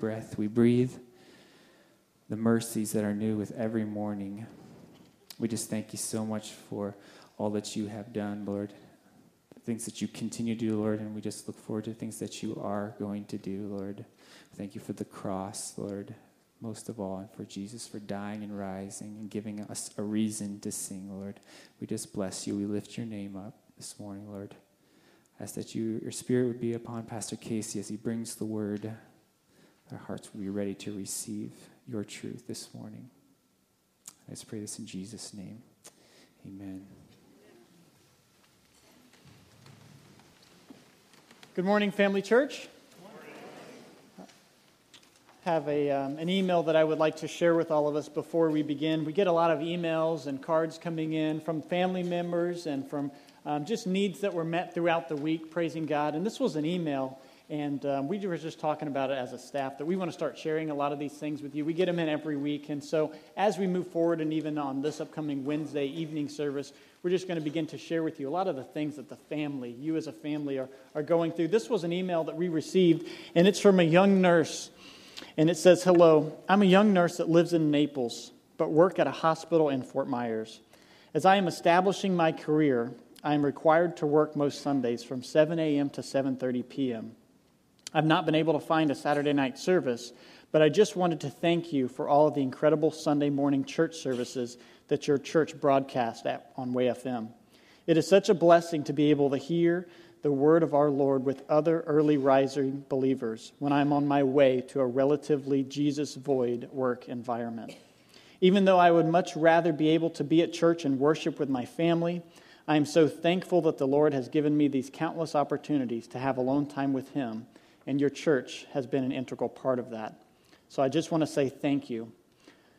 breath we breathe, the mercies that are new with every morning. We just thank you so much for all that you have done, Lord. The things that you continue to do, Lord, and we just look forward to things that you are going to do, Lord. Thank you for the cross, Lord, most of all, and for Jesus for dying and rising and giving us a reason to sing, Lord. We just bless you. We lift your name up this morning, Lord. I Ask that you, your spirit would be upon Pastor Casey as he brings the word. Our hearts would be ready to receive your truth this morning. I just pray this in Jesus' name. Amen. Good morning, Family Church. Have a, um, an email that I would like to share with all of us before we begin. We get a lot of emails and cards coming in from family members and from um, just needs that were met throughout the week, praising God. And this was an email, and um, we were just talking about it as a staff that we want to start sharing a lot of these things with you. We get them in every week, and so as we move forward, and even on this upcoming Wednesday evening service, we're just going to begin to share with you a lot of the things that the family, you as a family, are, are going through. This was an email that we received, and it's from a young nurse. And it says, Hello, I'm a young nurse that lives in Naples, but work at a hospital in Fort Myers. As I am establishing my career, I am required to work most Sundays from 7 a.m. to 7:30 p.m. I've not been able to find a Saturday night service, but I just wanted to thank you for all of the incredible Sunday morning church services that your church broadcast at, on Way FM. It is such a blessing to be able to hear the word of our Lord with other early rising believers when I'm on my way to a relatively Jesus void work environment. Even though I would much rather be able to be at church and worship with my family, I am so thankful that the Lord has given me these countless opportunities to have alone time with Him, and your church has been an integral part of that. So I just want to say thank you.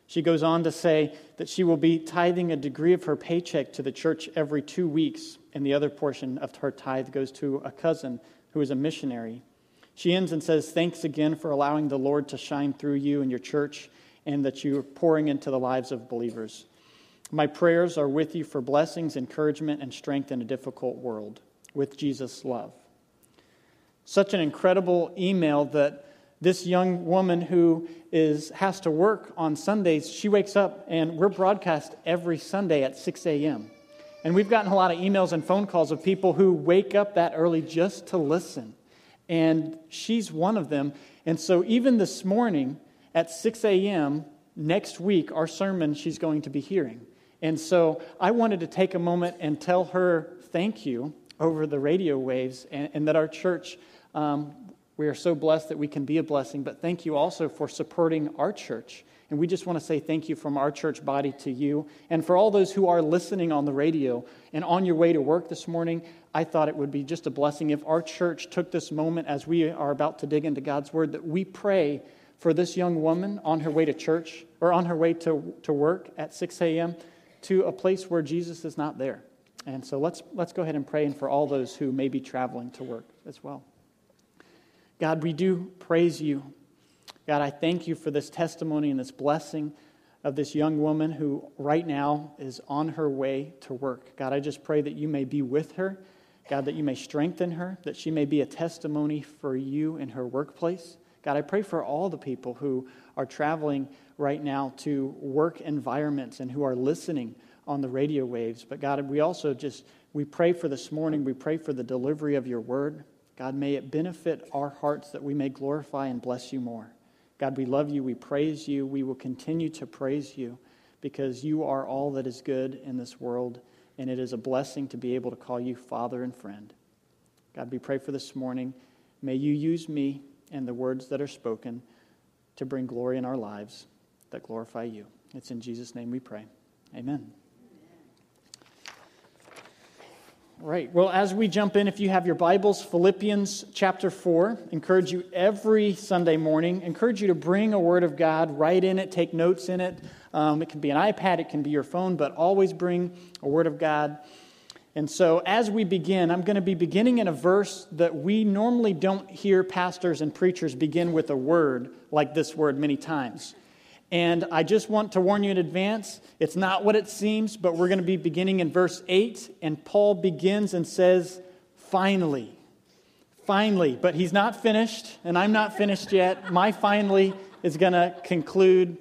She goes on to say that she will be tithing a degree of her paycheck to the church every two weeks, and the other portion of her tithe goes to a cousin who is a missionary. She ends and says, Thanks again for allowing the Lord to shine through you and your church, and that you are pouring into the lives of believers. My prayers are with you for blessings, encouragement, and strength in a difficult world. With Jesus' love. Such an incredible email that this young woman who is, has to work on Sundays, she wakes up and we're broadcast every Sunday at 6 a.m. And we've gotten a lot of emails and phone calls of people who wake up that early just to listen. And she's one of them. And so even this morning at 6 a.m., next week, our sermon she's going to be hearing. And so I wanted to take a moment and tell her thank you over the radio waves and, and that our church um, we are so blessed that we can be a blessing, but thank you also for supporting our church. And we just want to say thank you from our church body to you. And for all those who are listening on the radio and on your way to work this morning, I thought it would be just a blessing if our church took this moment as we are about to dig into God's word that we pray for this young woman on her way to church or on her way to, to work at 6 a.m. to a place where Jesus is not there. And so let's, let's go ahead and pray and for all those who may be traveling to work as well. God, we do praise you. God, I thank you for this testimony and this blessing of this young woman who right now is on her way to work. God, I just pray that you may be with her. God, that you may strengthen her, that she may be a testimony for you in her workplace. God, I pray for all the people who are traveling right now to work environments and who are listening on the radio waves. But God, we also just we pray for this morning. We pray for the delivery of your word. God, may it benefit our hearts that we may glorify and bless you more. God, we love you. We praise you. We will continue to praise you because you are all that is good in this world, and it is a blessing to be able to call you Father and friend. God, we pray for this morning. May you use me and the words that are spoken to bring glory in our lives that glorify you. It's in Jesus' name we pray. Amen. Right. Well, as we jump in, if you have your Bibles, Philippians chapter 4, encourage you every Sunday morning, encourage you to bring a word of God, write in it, take notes in it. Um, it can be an iPad, it can be your phone, but always bring a word of God. And so, as we begin, I'm going to be beginning in a verse that we normally don't hear pastors and preachers begin with a word like this word many times. And I just want to warn you in advance it's not what it seems, but we're going to be beginning in verse 8. And Paul begins and says, Finally. Finally. But he's not finished, and I'm not finished yet. My finally is going to conclude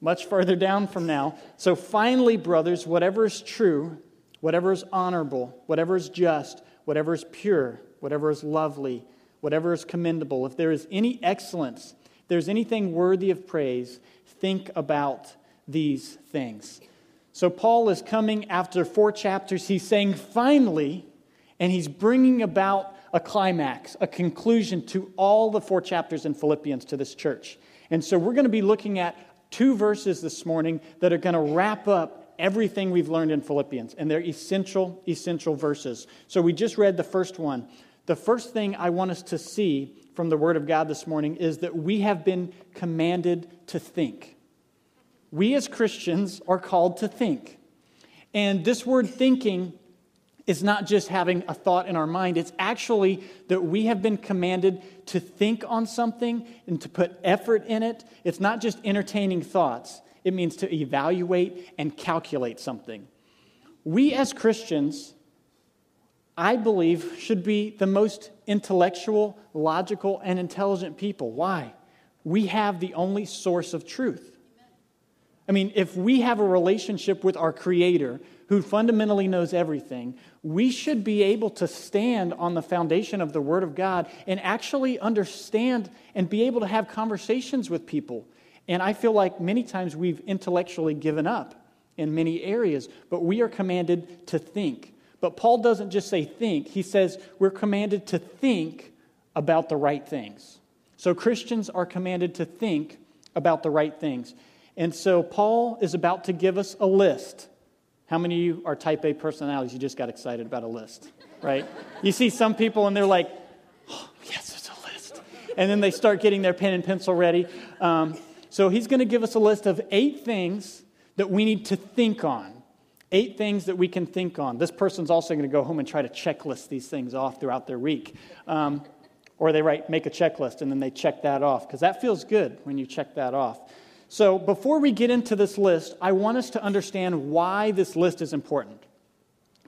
much further down from now. So, finally, brothers, whatever is true, whatever is honorable, whatever is just, whatever is pure, whatever is lovely, whatever is commendable, if there is any excellence, if there's anything worthy of praise, think about these things. So, Paul is coming after four chapters. He's saying, finally, and he's bringing about a climax, a conclusion to all the four chapters in Philippians to this church. And so, we're going to be looking at two verses this morning that are going to wrap up everything we've learned in Philippians, and they're essential, essential verses. So we just read the first one. The first thing I want us to see from the Word of God this morning is that we have been commanded to think. We as Christians are called to think. And this word thinking is not just having a thought in our mind, it's actually that we have been commanded to think on something and to put effort in it. It's not just entertaining thoughts, it means to evaluate and calculate something. We as Christians, I believe, should be the most intellectual, logical, and intelligent people. Why? We have the only source of truth. I mean, if we have a relationship with our Creator, who fundamentally knows everything, we should be able to stand on the foundation of the Word of God and actually understand and be able to have conversations with people. And I feel like many times we've intellectually given up in many areas, but we are commanded to think. But Paul doesn't just say think, he says we're commanded to think about the right things. So Christians are commanded to think about the right things. And so Paul is about to give us a list how many of you are type A personalities? You just got excited about a list, right? you see some people and they're like, oh, yes, it's a list. And then they start getting their pen and pencil ready. Um, so he's going to give us a list of eight things that we need to think on. Eight things that we can think on. This person's also going to go home and try to checklist these things off throughout their week. Um, or they write, make a checklist and then they check that off, because that feels good when you check that off. So, before we get into this list, I want us to understand why this list is important.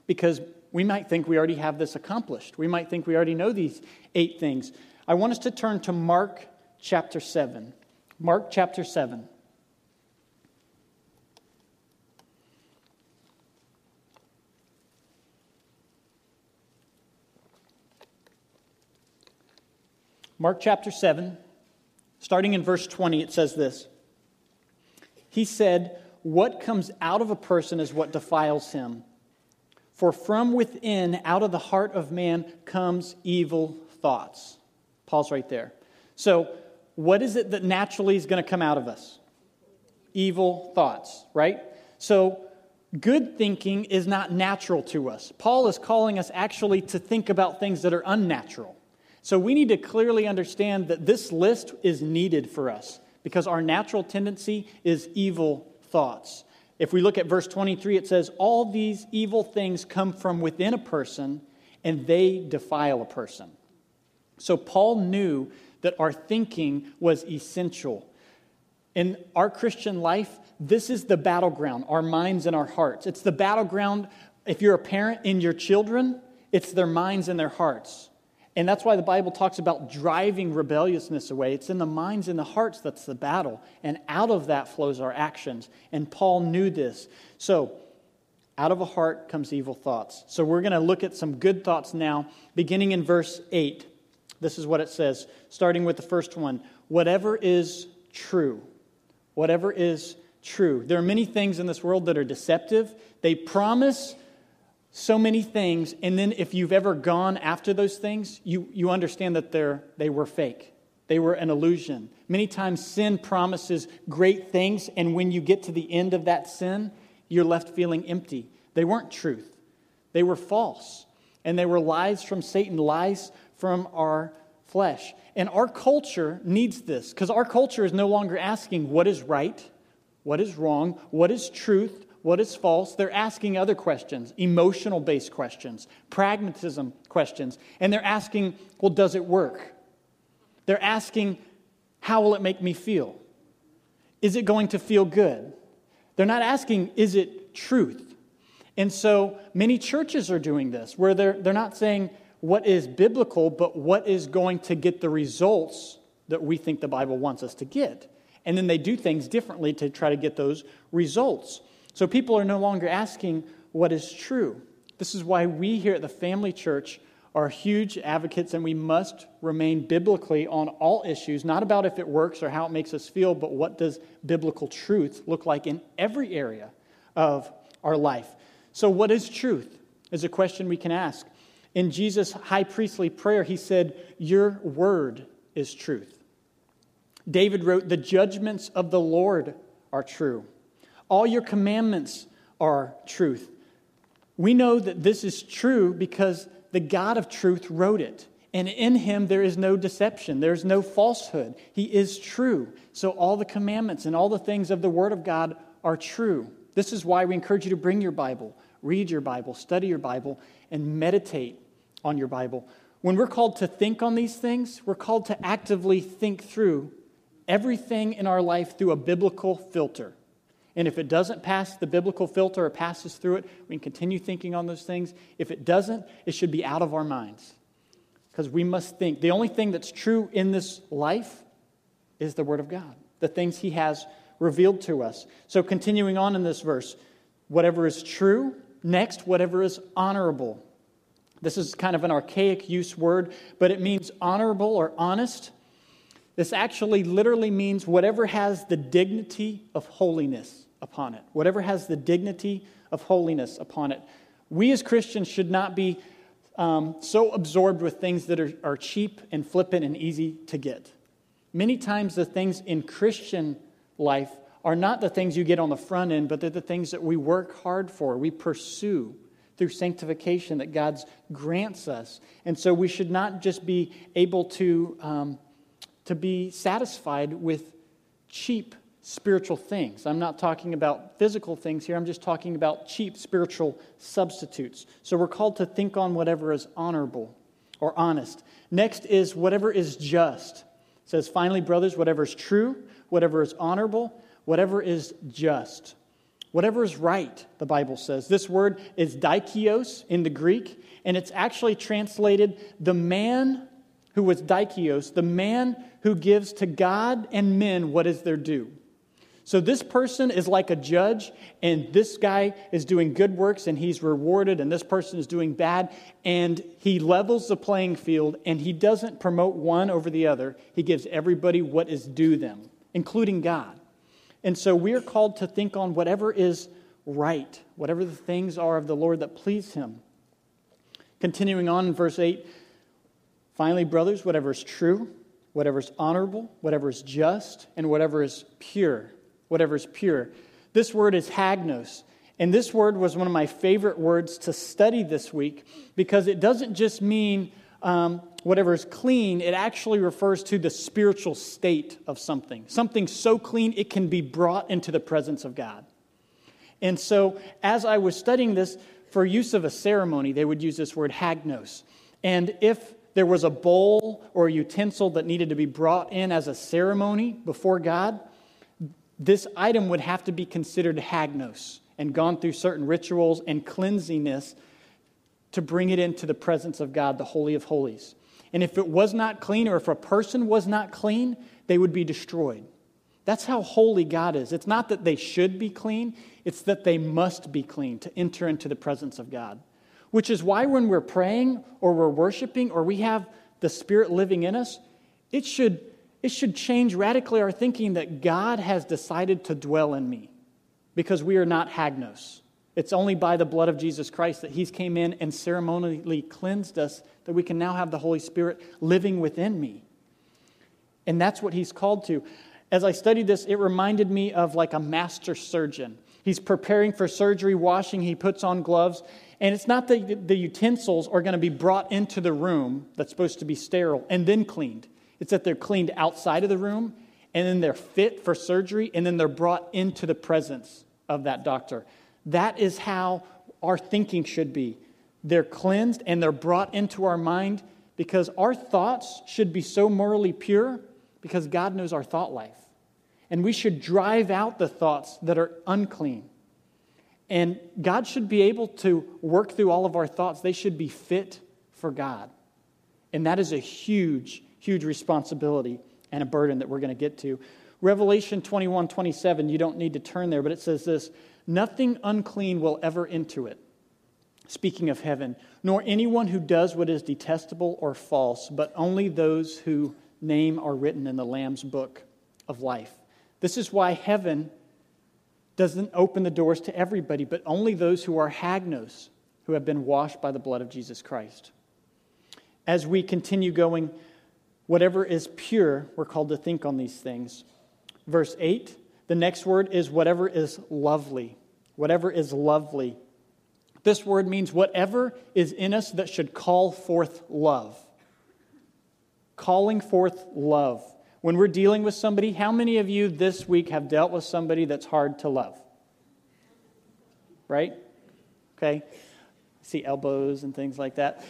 Because we might think we already have this accomplished. We might think we already know these eight things. I want us to turn to Mark chapter 7. Mark chapter 7. Mark chapter 7, starting in verse 20, it says this. He said, What comes out of a person is what defiles him. For from within, out of the heart of man, comes evil thoughts. Pause right there. So, what is it that naturally is going to come out of us? Evil thoughts, right? So, good thinking is not natural to us. Paul is calling us actually to think about things that are unnatural. So, we need to clearly understand that this list is needed for us because our natural tendency is evil thoughts. If we look at verse 23, it says, All these evil things come from within a person and they defile a person. So Paul knew that our thinking was essential. In our Christian life, this is the battleground, our minds and our hearts. It's the battleground, if you're a parent in your children, it's their minds and their hearts. And that's why the Bible talks about driving rebelliousness away. It's in the minds and the hearts that's the battle. And out of that flows our actions. And Paul knew this. So, out of a heart comes evil thoughts. So, we're going to look at some good thoughts now, beginning in verse 8. This is what it says, starting with the first one whatever is true. Whatever is true. There are many things in this world that are deceptive. They promise so many things, and then if you've ever gone after those things, you, you understand that they're, they were fake. They were an illusion. Many times, sin promises great things, and when you get to the end of that sin, you're left feeling empty. They weren't truth, they were false. And they were lies from Satan, lies from our flesh. And our culture needs this because our culture is no longer asking what is right, what is wrong, what is truth, what is false. They're asking other questions, emotional based questions, pragmatism questions, and they're asking, well, does it work? They're asking, how will it make me feel? is it going to feel good? They're not asking, is it truth? And so many churches are doing this, where they're, they're not saying what is biblical, but what is going to get the results that we think the Bible wants us to get. And then they do things differently to try to get those results. So people are no longer asking what is true. This is why we here at the Family Church are huge advocates and we must remain biblically on all issues, not about if it works or how it makes us feel, but what does biblical truth look like in every area of our life. So, what is truth? Is a question we can ask. In Jesus' high priestly prayer, he said, Your word is truth. David wrote, The judgments of the Lord are true. All your commandments are truth. We know that this is true because the God of truth wrote it. And in him there is no deception, there's no falsehood. He is true. So all the commandments and all the things of the Word of God are true. This is why we encourage you to bring your Bible, read your Bible, study your Bible, and meditate on your Bible. When we're called to think on these things, we're called to actively think through everything in our life through a biblical filter. And if it doesn't pass the biblical filter or passes through it, we can continue thinking on those things. If it doesn't, it should be out of our minds. Because we must think. The only thing that's true in this life is the Word of God, the things He has revealed to us. So, continuing on in this verse, whatever is true, next, whatever is honorable. This is kind of an archaic use word, but it means honorable or honest this actually literally means whatever has the dignity of holiness upon it. Whatever has the dignity of holiness upon it. We as Christians should not be um, so absorbed with things that are, are cheap and flippant and easy to get. Many times, the things in Christian life are not the things you get on the front end, but they're the things that we work hard for, we pursue through sanctification that God grants us. And so we should not just be able to. Um, to be satisfied with cheap spiritual things. I'm not talking about physical things here, I'm just talking about cheap spiritual substitutes. So we're called to think on whatever is honorable or honest. Next is whatever is just. It says, finally, brothers, whatever is true, whatever is honorable, whatever is just. Whatever is right, the Bible says. This word is dikaios in the Greek, and it's actually translated the man who was dikaios, the man who gives to God and men what is their due. So this person is like a judge, and this guy is doing good works and he's rewarded, and this person is doing bad, and he levels the playing field and he doesn't promote one over the other. He gives everybody what is due them, including God. And so we are called to think on whatever is right, whatever the things are of the Lord that please him. Continuing on in verse 8 Finally, brothers, whatever is true, whatever is honorable, whatever is just, and whatever is pure. Whatever is pure. This word is hagnos. And this word was one of my favorite words to study this week because it doesn't just mean um, whatever is clean, it actually refers to the spiritual state of something. Something so clean it can be brought into the presence of God. And so, as I was studying this, for use of a ceremony, they would use this word hagnos. And if there was a bowl or a utensil that needed to be brought in as a ceremony before God, this item would have to be considered hagnos and gone through certain rituals and cleansiness to bring it into the presence of God, the Holy of Holies. And if it was not clean, or if a person was not clean, they would be destroyed. That's how holy God is. It's not that they should be clean, it's that they must be clean to enter into the presence of God. Which is why when we're praying or we're worshiping or we have the Spirit living in us, it should, it should change radically our thinking that God has decided to dwell in me because we are not hagnos. It's only by the blood of Jesus Christ that He's came in and ceremonially cleansed us that we can now have the Holy Spirit living within me. And that's what He's called to. As I studied this, it reminded me of like a master surgeon. He's preparing for surgery, washing, he puts on gloves, and it's not that the utensils are going to be brought into the room that's supposed to be sterile and then cleaned. It's that they're cleaned outside of the room and then they're fit for surgery and then they're brought into the presence of that doctor. That is how our thinking should be. They're cleansed and they're brought into our mind because our thoughts should be so morally pure because God knows our thought life. And we should drive out the thoughts that are unclean. And God should be able to work through all of our thoughts. They should be fit for God. And that is a huge, huge responsibility and a burden that we're going to get to. Revelation 21 27, you don't need to turn there, but it says this Nothing unclean will ever enter it. Speaking of heaven, nor anyone who does what is detestable or false, but only those whose name are written in the Lamb's book of life. This is why heaven doesn't open the doors to everybody, but only those who are hagnos, who have been washed by the blood of Jesus Christ. As we continue going, whatever is pure, we're called to think on these things. Verse 8, the next word is whatever is lovely. Whatever is lovely. This word means whatever is in us that should call forth love. Calling forth love. When we're dealing with somebody, how many of you this week have dealt with somebody that's hard to love? Right? Okay. See elbows and things like that.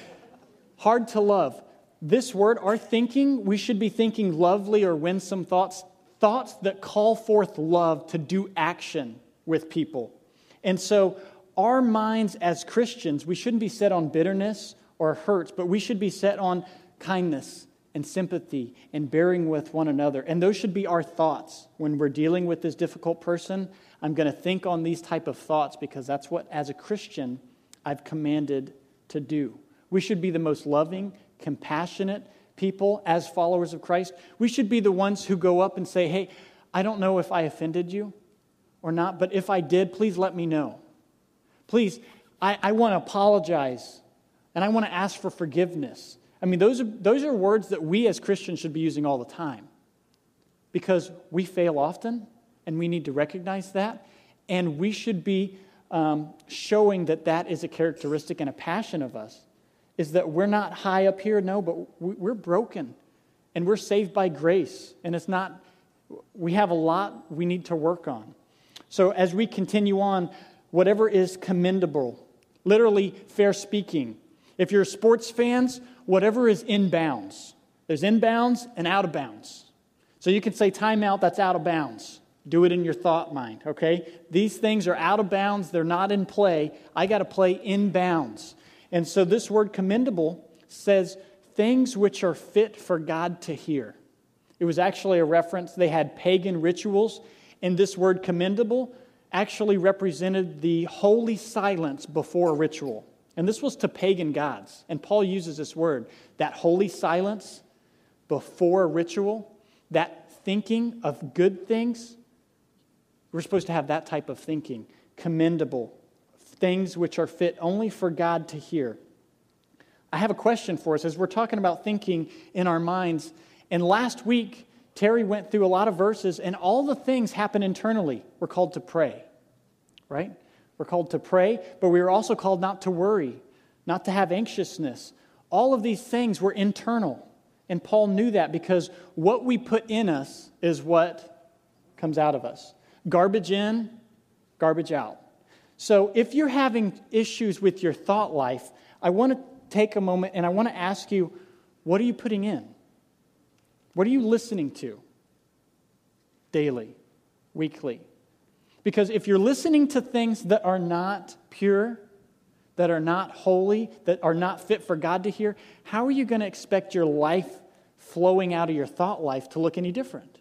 Hard to love. This word, our thinking, we should be thinking lovely or winsome thoughts, thoughts that call forth love to do action with people. And so, our minds as Christians, we shouldn't be set on bitterness or hurts, but we should be set on kindness and sympathy and bearing with one another. And those should be our thoughts when we're dealing with this difficult person. I'm going to think on these type of thoughts because that's what as a Christian I've commanded to do. We should be the most loving, compassionate people as followers of Christ. We should be the ones who go up and say, "Hey, I don't know if I offended you or not, but if I did, please let me know." Please, I, I want to apologize and I want to ask for forgiveness. I mean, those are, those are words that we as Christians should be using all the time because we fail often and we need to recognize that. And we should be um, showing that that is a characteristic and a passion of us is that we're not high up here, no, but we're broken and we're saved by grace. And it's not, we have a lot we need to work on. So as we continue on, whatever is commendable, literally fair speaking. If you're sports fans, whatever is in bounds. There's in bounds and out of bounds. So you can say timeout, that's out of bounds. Do it in your thought mind, okay? These things are out of bounds, they're not in play. I got to play in bounds. And so this word commendable says things which are fit for God to hear. It was actually a reference, they had pagan rituals, and this word commendable actually represented the holy silence before a ritual. And this was to pagan gods. And Paul uses this word that holy silence before ritual, that thinking of good things. We're supposed to have that type of thinking, commendable, things which are fit only for God to hear. I have a question for us as we're talking about thinking in our minds. And last week, Terry went through a lot of verses, and all the things happen internally. We're called to pray, right? We're called to pray, but we are also called not to worry, not to have anxiousness. All of these things were internal. And Paul knew that because what we put in us is what comes out of us. Garbage in, garbage out. So if you're having issues with your thought life, I want to take a moment and I want to ask you what are you putting in? What are you listening to daily, weekly? Because if you're listening to things that are not pure, that are not holy, that are not fit for God to hear, how are you going to expect your life flowing out of your thought life to look any different?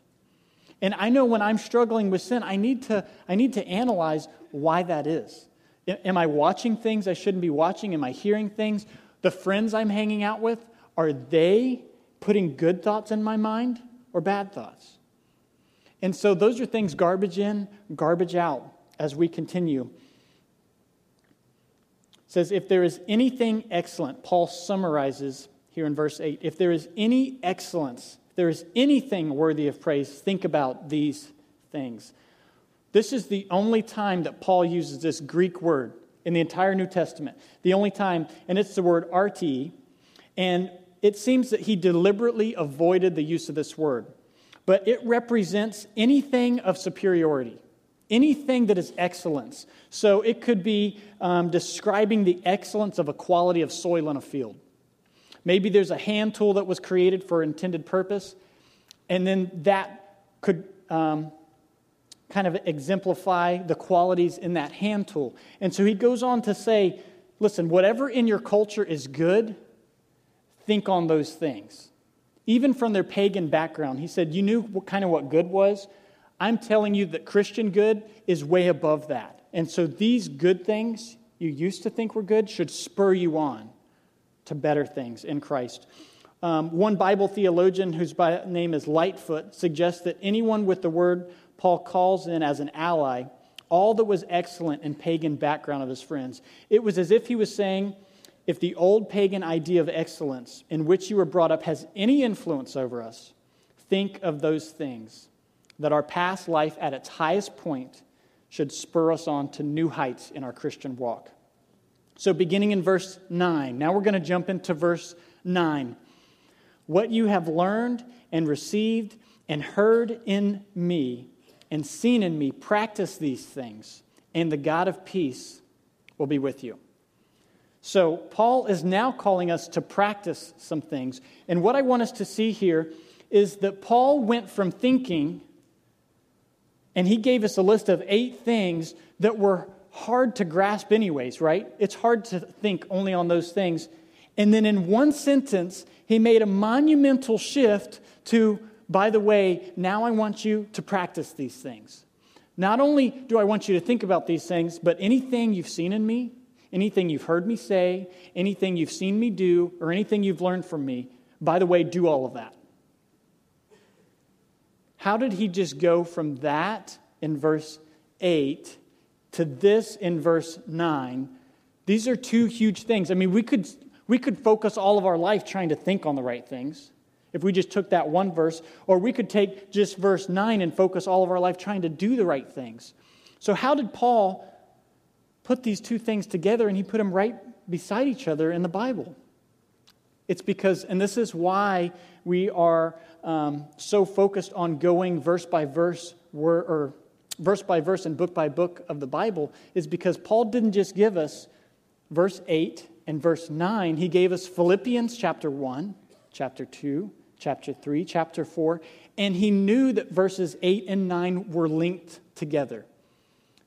And I know when I'm struggling with sin, I need to, I need to analyze why that is. Am I watching things I shouldn't be watching? Am I hearing things? The friends I'm hanging out with, are they putting good thoughts in my mind or bad thoughts? And so those are things garbage in, garbage out as we continue. It says, if there is anything excellent, Paul summarizes here in verse 8, if there is any excellence, if there is anything worthy of praise, think about these things. This is the only time that Paul uses this Greek word in the entire New Testament. The only time, and it's the word arti, and it seems that he deliberately avoided the use of this word. But it represents anything of superiority, anything that is excellence. So it could be um, describing the excellence of a quality of soil in a field. Maybe there's a hand tool that was created for intended purpose, and then that could um, kind of exemplify the qualities in that hand tool. And so he goes on to say, listen, whatever in your culture is good, think on those things. Even from their pagan background, he said, You knew what, kind of what good was. I'm telling you that Christian good is way above that. And so these good things you used to think were good should spur you on to better things in Christ. Um, one Bible theologian whose name is Lightfoot suggests that anyone with the word Paul calls in as an ally all that was excellent in pagan background of his friends. It was as if he was saying, if the old pagan idea of excellence in which you were brought up has any influence over us, think of those things, that our past life at its highest point should spur us on to new heights in our Christian walk. So, beginning in verse 9, now we're going to jump into verse 9. What you have learned and received and heard in me and seen in me, practice these things, and the God of peace will be with you. So, Paul is now calling us to practice some things. And what I want us to see here is that Paul went from thinking, and he gave us a list of eight things that were hard to grasp, anyways, right? It's hard to think only on those things. And then in one sentence, he made a monumental shift to by the way, now I want you to practice these things. Not only do I want you to think about these things, but anything you've seen in me, anything you've heard me say, anything you've seen me do, or anything you've learned from me, by the way, do all of that. How did he just go from that in verse 8 to this in verse 9? These are two huge things. I mean, we could, we could focus all of our life trying to think on the right things if we just took that one verse, or we could take just verse 9 and focus all of our life trying to do the right things. So, how did Paul put these two things together and he put them right beside each other in the Bible? It's because, and this is why we are um, so focused on going verse by verse, or verse by verse and book by book of the Bible, is because Paul didn't just give us verse 8 and verse 9, he gave us Philippians chapter 1, chapter 2, chapter 3, chapter 4, and he knew that verses 8 and 9 were linked together.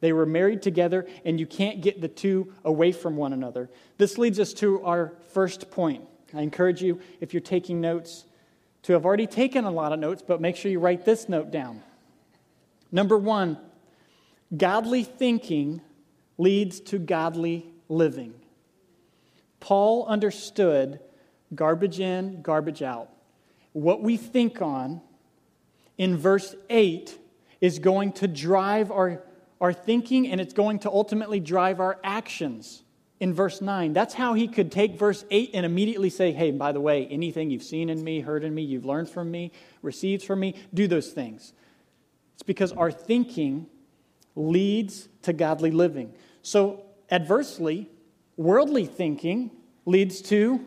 They were married together, and you can't get the two away from one another. This leads us to our first point. I encourage you, if you're taking notes, to have already taken a lot of notes, but make sure you write this note down. Number one, godly thinking leads to godly living. Paul understood garbage in, garbage out what we think on in verse 8 is going to drive our, our thinking and it's going to ultimately drive our actions in verse 9. That's how he could take verse 8 and immediately say, Hey, by the way, anything you've seen in me, heard in me, you've learned from me, received from me, do those things. It's because our thinking leads to godly living. So, adversely, worldly thinking leads to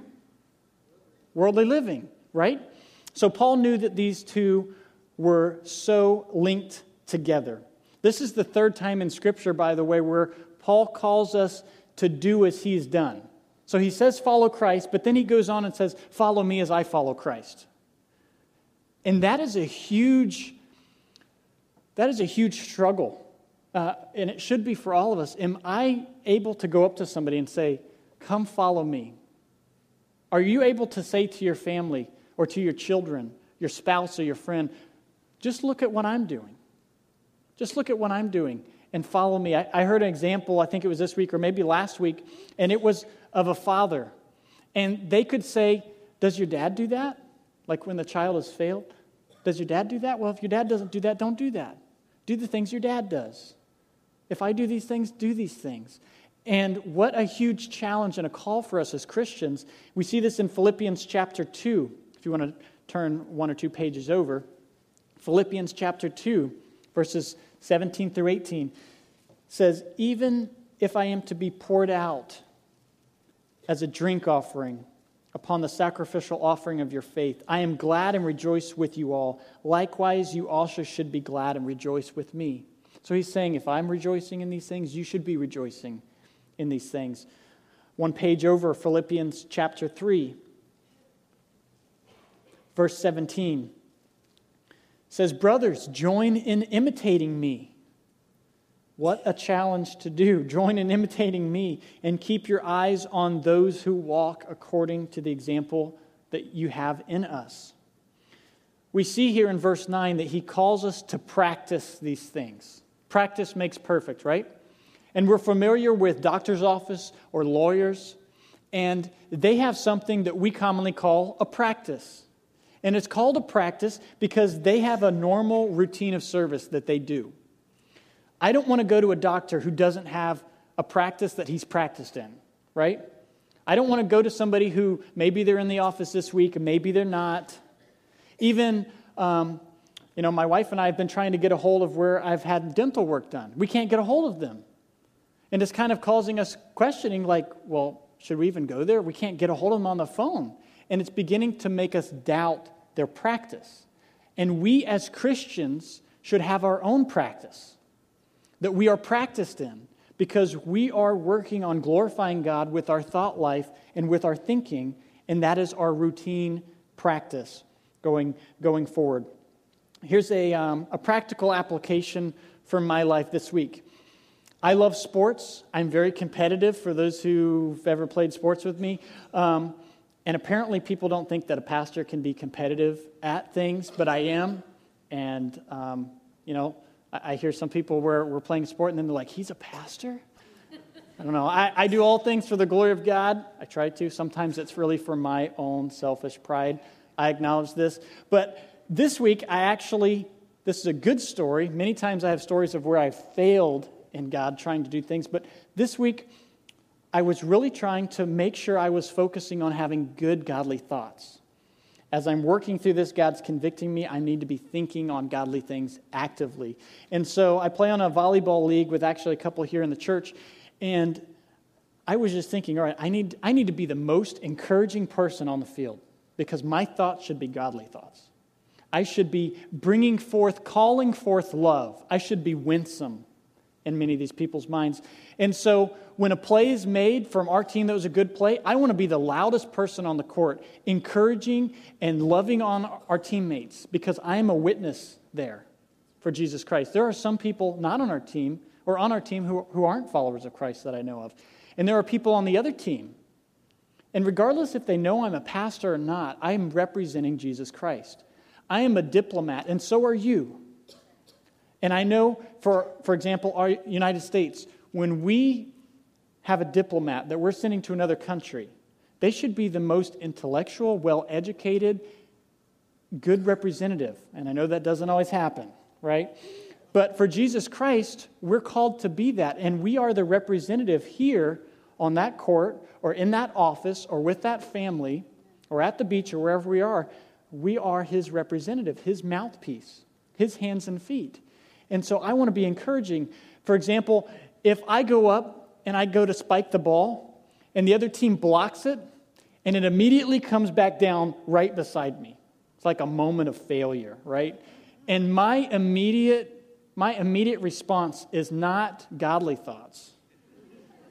worldly living, right? So Paul knew that these two were so linked together. This is the third time in Scripture, by the way, where Paul calls us to do as he's done. So he says, follow Christ, but then he goes on and says, follow me as I follow Christ. And that is a huge, that is a huge struggle. Uh, and it should be for all of us. Am I able to go up to somebody and say, come follow me? Are you able to say to your family, or to your children, your spouse, or your friend, just look at what I'm doing. Just look at what I'm doing and follow me. I, I, heard an example, I think it was this week or maybe last week, and it was of a father. And they could say, Does your dad do that? Like when the child has failed? Does your dad do that? Well, if your dad doesn't do that, don't do that. Do the things your dad does. If I do these things, do these things. And what a huge challenge and a call for us as Christians. We see this in Philippians chapter 2 if you want to turn one or two pages over, Philippians chapter 2, verses 17 through 18 says, Even if I am to be poured out as a drink offering upon the sacrificial offering of your faith, I am glad and rejoice with you all. Likewise, you also should be glad and rejoice with me. So he's saying, if I'm rejoicing in these things, you should be rejoicing in these things. One page over, Philippians chapter 3 Verse 17 says, Brothers, join in imitating me What a challenge to do. Join in imitating me and keep your eyes on those who walk according to the example that you have in us. We see here in verse 9 that he calls us to practice these things. Practice makes perfect, right? And we're familiar with doctor's office or lawyers, and they have something that we commonly call a practice. And it's called a practice because they have a normal routine of service that they do. I don't want to go to a doctor who doesn't have a practice that he's practiced in, right? I don't want to go to somebody who maybe they're in the office this week and maybe they're not. Even, um, you know, my wife and I have been trying to get a hold of where I've had dental work done. We can't get a hold of them. And it's kind of causing us questioning, like, well, should we even go there? We can't get a hold of them on the phone. And it's beginning to make us doubt their practice. And we as Christians should have our own practice that we are practiced in because we are working on glorifying God with our thought life and with our thinking, and that is our routine practice going, going forward. Here's a, um, a practical application from my life this week. I love sports. I'm very competitive for those who've ever played sports with me. Um, and apparently, people don't think that a pastor can be competitive at things, but I am. And, um, you know, I, hear some people where we're playing sport and then they're like, he's a pastor? I don't know. I, I do all things for the glory of God. I try to. Sometimes it's really for my own selfish pride. I acknowledge this. But this week, I actually, this is a good story. Many times I have stories of where I failed in God trying to do things. But this week, I was really trying to make sure I was focusing on having good, godly thoughts as I'm working through this, God's convicting me. I need to be thinking on godly things actively. And so I play on a volleyball league with actually a couple here in the church. And I was just thinking, all right, I need, I need to be the most encouraging person on the field because my thoughts should be godly thoughts. I should be bringing forth, calling forth love. I should be winsome in many of these people's minds. And so when a play is made from our team that was a good play, I want to be the loudest person on the court, encouraging and loving on our teammates because I am a witness there for Jesus Christ. There are some people not on our team or on our team who, who aren't followers of Christ that I know of. And there are people on the other team. And regardless if they know I'm a pastor or not, I am representing Jesus Christ. I am a diplomat, and so are you. And I know, for, for example, our United States, when we have a diplomat that we're sending to another country, they should be the most intellectual, well educated, good representative. And I know that doesn't always happen, right? But for Jesus Christ, we're called to be that. And we are the representative here on that court or in that office or with that family or at the beach or wherever we are. We are his representative, his mouthpiece, his hands and feet. And so I want to be encouraging. For example, if I go up and I go to spike the ball, and the other team blocks it, and it immediately comes back down right beside me. It's like a moment of failure, right? And my immediate my immediate response is not godly thoughts.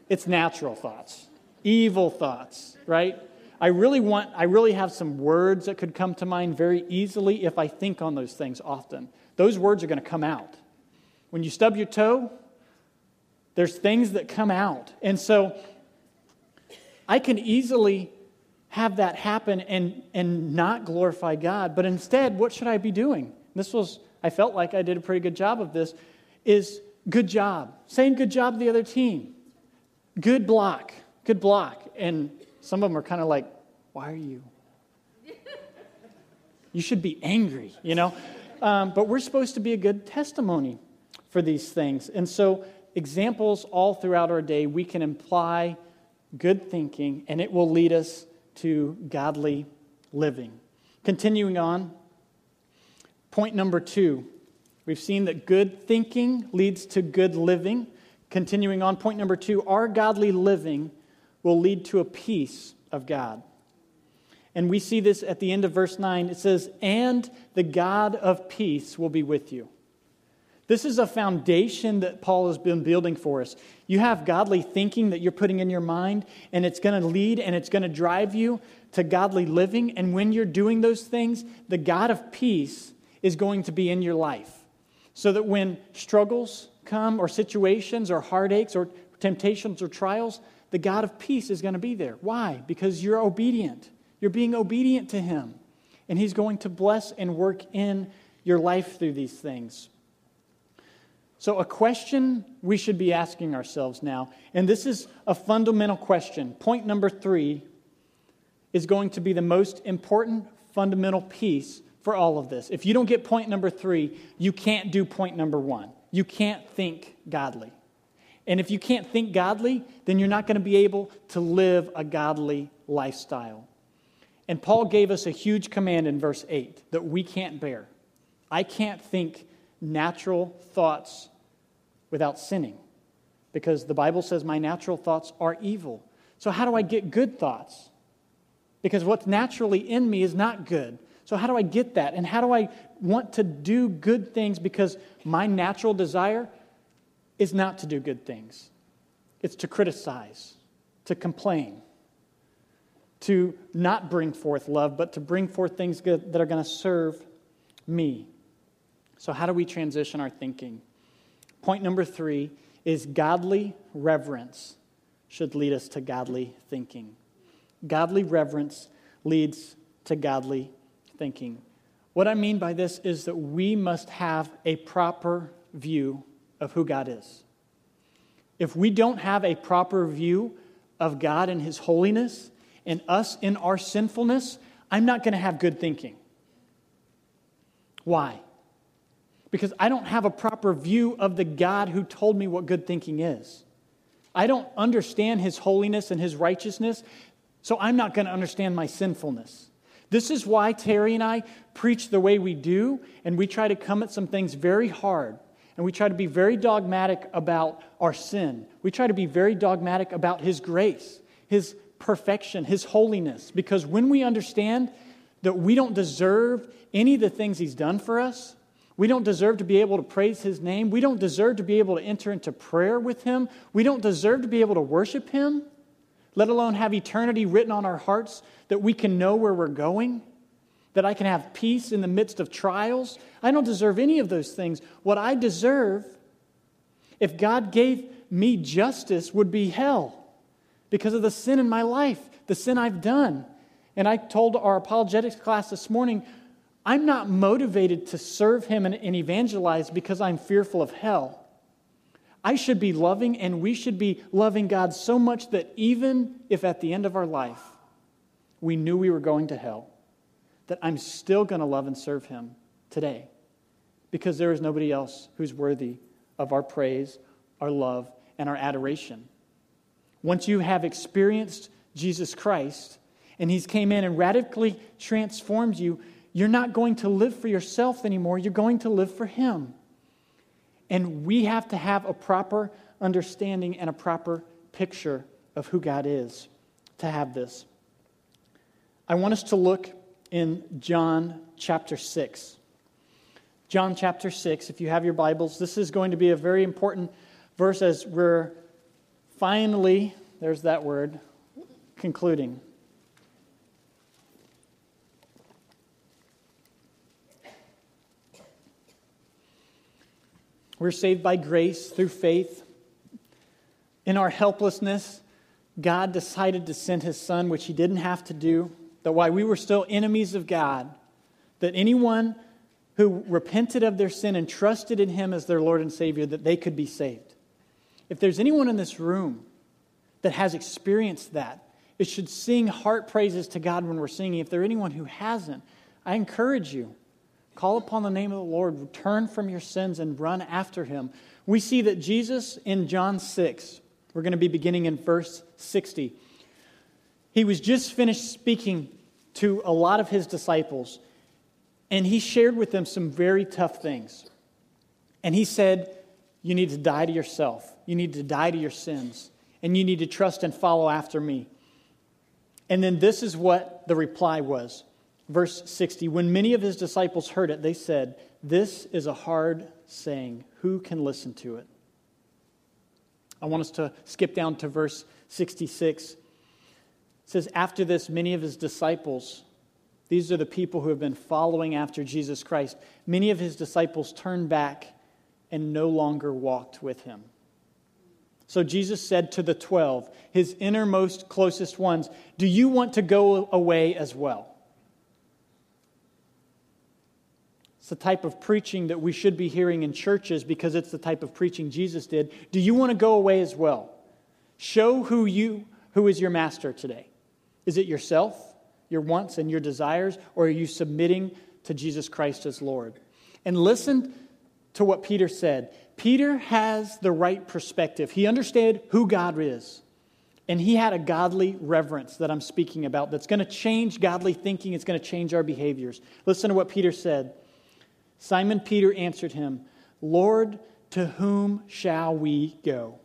It's natural thoughts, evil thoughts, right? I really want I really have some words that could come to mind very easily if I think on those things often. Those words are going to come out. When you stub your toe, there's things that come out. And so I can easily have that happen and, and not glorify God. But instead, what should I be doing? This was, I felt like I did a pretty good job of this, is good job. Saying good job to the other team. Good block. Good block. And some of them are kind of like, why are you? You should be angry, you know? Um, but we're supposed to be a good testimony for these things. And so examples all throughout our day, we can imply good thinking, and it will lead us to godly living. Continuing on, point number two. We've seen that good thinking leads to good living. Continuing on, point number two our godly living will lead to a peace of God. And we see this at the end of verse 9. It says, And the God of peace will be with you. This is a foundation that Paul has been building for us. You have godly thinking that you're putting in your mind, and it's going to lead and it's going to drive you to godly living. And when you're doing those things, the God of peace is going to be in your life. So that when struggles come, or situations, or heartaches, or temptations, or trials, the God of peace is going to be there. Why? Because you're obedient. You're being obedient to Him. And He's going to bless and work in your life through these things. So, a question we should be asking ourselves now, and this is a fundamental question. Point number three is going to be the most important fundamental piece for all of this. If you don't get point number three, you can't do point number one. You can't think godly. And if you can't think godly, then you're not going to be able to live a godly lifestyle. And Paul gave us a huge command in verse 8 that we can't bear. I can't think natural thoughts without sinning because the Bible says my natural thoughts are evil. So, how do I get good thoughts? Because what's naturally in me is not good. So, how do I get that? And how do I want to do good things? Because my natural desire is not to do good things, it's to criticize, to complain, to not bring forth love, but to bring forth things that are going to serve me. So, how do we transition our thinking? Point number three is godly reverence should lead us to godly thinking. Godly reverence leads to godly thinking. What I mean by this is that we must have a proper view of who God is. If we don't have a proper view of God and His holiness and us in our sinfulness, I'm not going to have good thinking. Why? Because I don't have a proper view of the God who told me what good thinking is. I don't understand His holiness and His righteousness, so I'm not going to understand my sinfulness. This is why Terry and I preach the way we do, and we try to come at some things very hard. And we try to be very dogmatic about our sin. We try to be very dogmatic about His grace, His perfection, His holiness. Because when we understand that we don't deserve any of the things He's done for us, we don't deserve to be able to praise His name, we don't deserve to be able to enter into prayer with Him, we don't deserve to be able to worship Him, let alone have eternity written on our hearts that we can know where we're going, that I can have peace in the midst of trials. I don't deserve any of those things. What I deserve, if God gave me justice, would be hell because of the sin in my life, the sin I've done. And I told our apologetics class this morning, I'm not motivated to serve Him and, and evangelize because I'm fearful of hell. I should be loving, and we should be loving God so much that even if at the end of our life we knew we were going to hell, that I'm still going to love and serve him today because there is nobody else who's worthy of our praise, our love, and our adoration. Once you have experienced Jesus Christ and he's came in and radically transformed you, you're not going to live for yourself anymore, you're going to live for him. And we have to have a proper understanding and a proper picture of who God is to have this. I want us to look in John chapter 6. John chapter 6, if you have your Bibles, this is going to be a very important verse as we're finally, there's that word, concluding. We're saved by grace through faith. In our helplessness, God decided to send his son, which he didn't have to do that while we were still enemies of God, that anyone who repented of their sin and trusted in him as their Lord and Savior, that they could be saved. If there's anyone in this room that has experienced that, it should sing heart praises to God when we're singing. If there's anyone who hasn't, I encourage you. Call upon the name of the Lord, turn from your sins, and run after him. We see that Jesus in John 6, we're going to be beginning in verse 60. He was just finished speaking to a lot of his disciples, and he shared with them some very tough things. And he said, You need to die to yourself, you need to die to your sins, and you need to trust and follow after me. And then this is what the reply was. Verse 60 When many of his disciples heard it, they said, This is a hard saying. Who can listen to it? I want us to skip down to verse 66 says, After this, many of his disciples, these are the people who have been following after Jesus Christ, many of his disciples turned back and no longer walked with him. So Jesus said to the twelve, his innermost, closest ones, Do you want to go away as well? It's the type of preaching that we should be hearing in churches because it's the type of preaching Jesus did. Do you want to go away as well? Show who you who is your master today. Is it yourself, your wants and your desires, or are you submitting to Jesus Christ as Lord? And listen to what Peter said. Peter has the right perspective. He understood who God is. And he had a godly reverence that I'm speaking about that's going to change godly thinking. It's going to change our behaviors. Listen to what Peter said. Simon Peter answered him, Lord, to whom shall we go?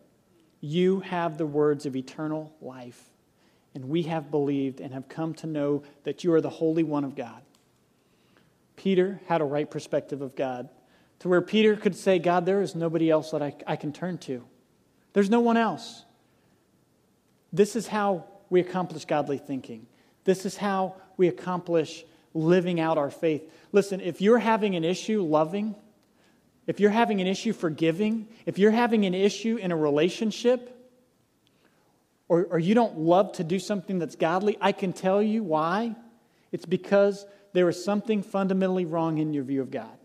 You have the words of eternal life, and we have believed and have come to know that you are the Holy One of God. Peter had a right perspective of God to where Peter could say, God, there is nobody else that I, I can turn to. There's no one else. This is how we accomplish godly thinking. This is how we accomplish living out our faith. Listen, if you're having an issue loving, if you're having an issue forgiving, if you're having an issue in a relationship, or, or you don't love to do something that's godly, I can tell you why. It's because there is something fundamentally wrong in your view of God.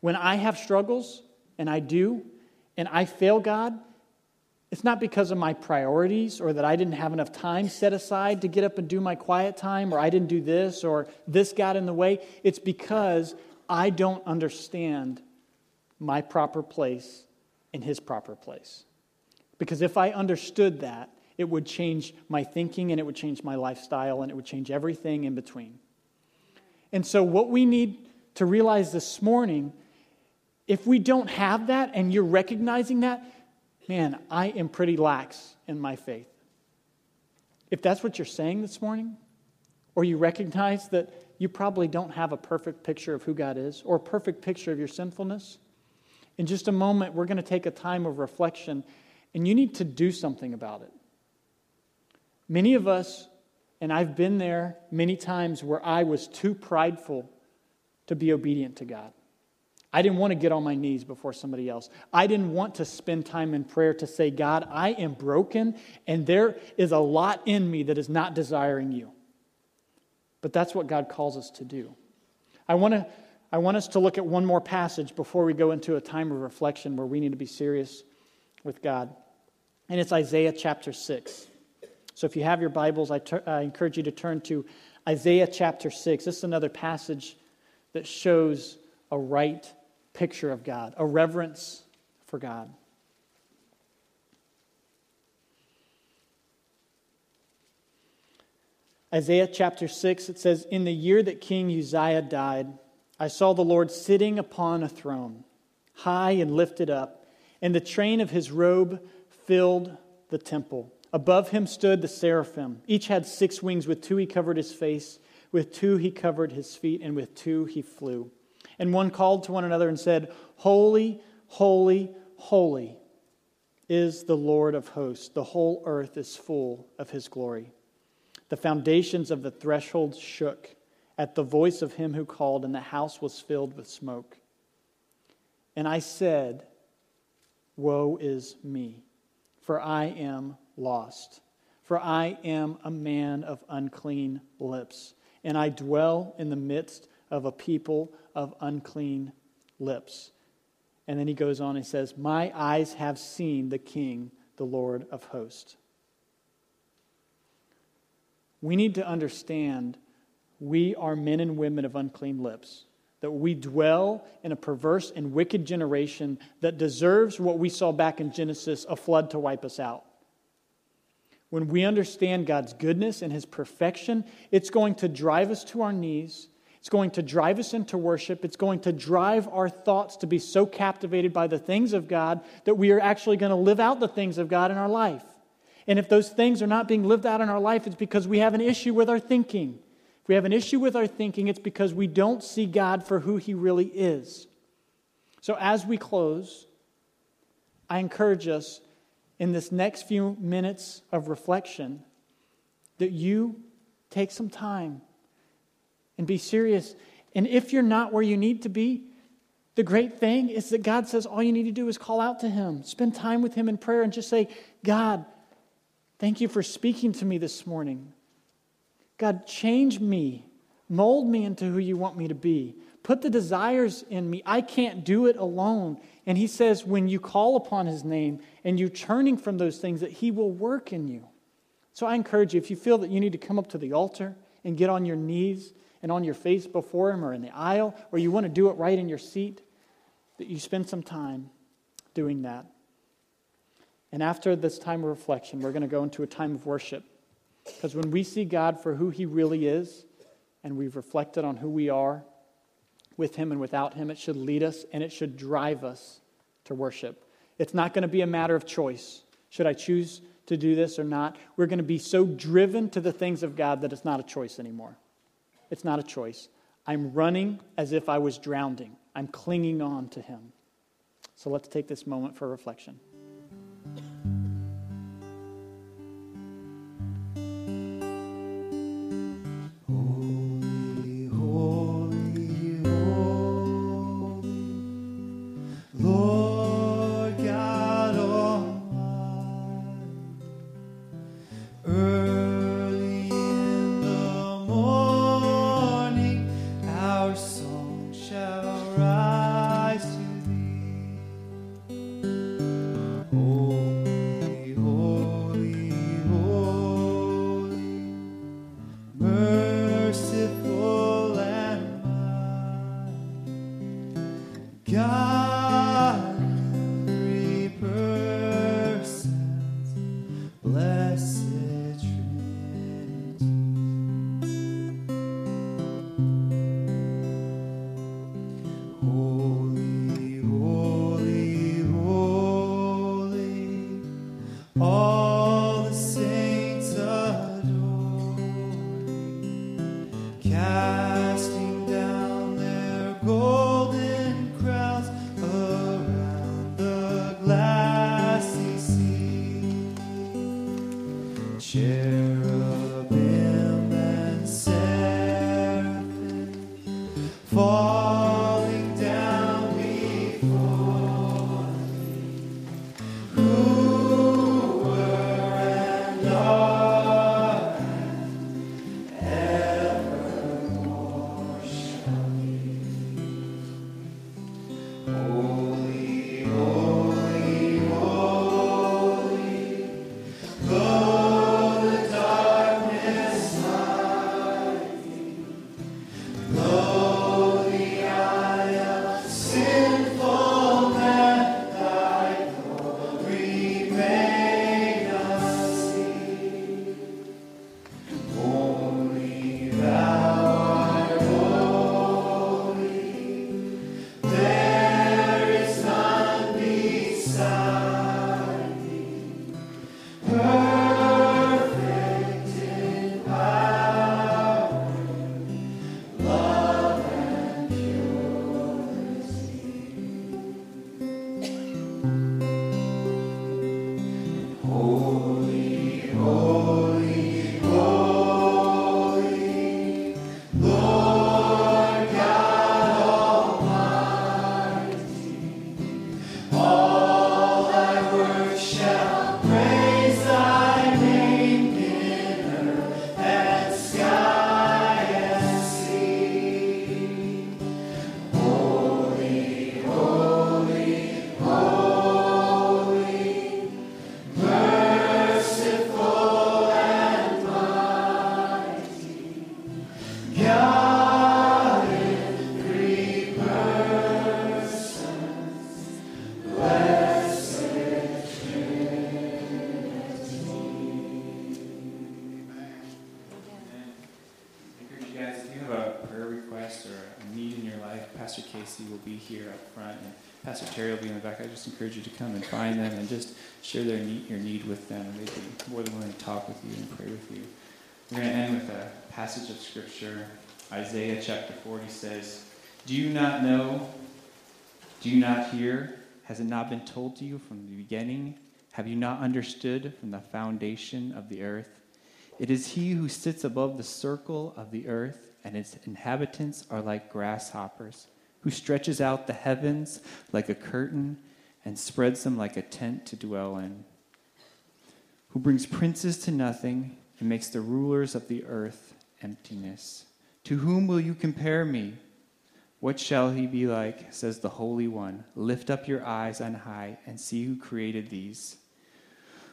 When I have struggles, and I do, and I fail God, it's not because of my priorities or that I didn't have enough time set aside to get up and do my quiet time, or I didn't do this, or this got in the way. It's because I don't understand my proper place in His proper place. Because if I understood that, it would change my thinking and it would change my lifestyle and it would change everything in between. And so, what we need to realize this morning if we don't have that and you're recognizing that, man, I am pretty lax in my faith. If that's what you're saying this morning, or you recognize that you probably don't have a perfect picture of who God is or a perfect picture of your sinfulness, in just a moment, we're going to take a time of reflection, and you need to do something about it. Many of us, and I've been there many times where I was too prideful to be obedient to God. I didn't want to get on my knees before somebody else. I didn't want to spend time in prayer to say, God, I am broken and there is a lot in me that is not desiring you. But that's what God calls us to do. I want, to, I want us to look at one more passage before we go into a time of reflection where we need to be serious with God. And it's Isaiah chapter 6. So if you have your Bibles, I, ter- I encourage you to turn to Isaiah chapter 6. This is another passage that shows a right picture of God, a reverence for God. Isaiah chapter 6, it says, In the year that King Uzziah died, I saw the Lord sitting upon a throne, high and lifted up, and the train of his robe filled the temple. Above him stood the seraphim. Each had six wings. With two he covered his face, with two he covered his feet, and with two he flew. And one called to one another and said, Holy, holy, holy is the Lord of hosts. The whole earth is full of his glory. The foundations of the threshold shook at the voice of him who called, and the house was filled with smoke. And I said, Woe is me, for I am lost. For I am a man of unclean lips, and I dwell in the midst of a people of unclean lips. And then he goes on and says, My eyes have seen the King, the Lord of hosts. We need to understand we are men and women of unclean lips, that we dwell in a perverse and wicked generation that deserves what we saw back in Genesis a flood to wipe us out. When we understand God's goodness and his perfection, it's going to drive us to our knees it's going to drive us into worship. It's going to drive our thoughts to be so captivated by the things of God that we are actually going to live out the things of God in our life. And if those things are not being lived out in our life, it's because we have an issue with our thinking. If we have an issue with our thinking, it's because we don't see God for who He really is. So as we close, I encourage us in this next few minutes of reflection that you take some time and be serious. And if you're not where you need to be, The great thing is that God says all you need to do is call out to Him, spend time with Him in prayer, and just say, God, thank you for speaking to me this morning. God, change me, mold me into who you want me to be. Put the desires in me. I can't do it alone. And He says, when you call upon His name and you're turning from those things, that He will work in you. So I encourage you, if you feel that you need to come up to the altar and get on your knees and on your face before Him or in the aisle, or you want to do it right in your seat, that you spend some time doing that. And after this time of reflection, we're going to go into a time of worship. Because when we see God for who He really is, and we've reflected on who we are with Him and without Him, it should lead us and it should drive us to worship. It's not going to be a matter of choice. Should I choose to do this or not? We're going to be so driven to the things of God that it's not a choice anymore. It's not a choice. I'm running as if I was drowning. I'm clinging on to Him. So let's take this moment for reflection. Encourage you to come and find them and just share their need, your need with them. They'd be more than willing to talk with you and pray with you. We're going to end with a passage of Scripture. Isaiah chapter 40 says, Do you not know? Do you not hear? Has it not been told to you from the beginning? Have you not understood from the foundation of the earth? It is he who sits above the circle of the earth, and its inhabitants are like grasshoppers who stretches out the heavens like a curtain and spreads them like a tent to dwell in, who brings princes to nothing and makes the rulers of the earth emptiness. To whom will you compare me? What shall he be like? says the Holy One. Lift up your eyes on high and see who created these,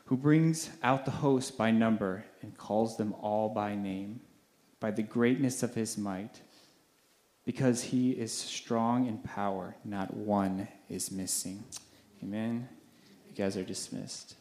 who brings out the host by number and calls them all by name, by the greatness of his might. Because he is strong in power, not one is missing. Amen. You guys are dismissed.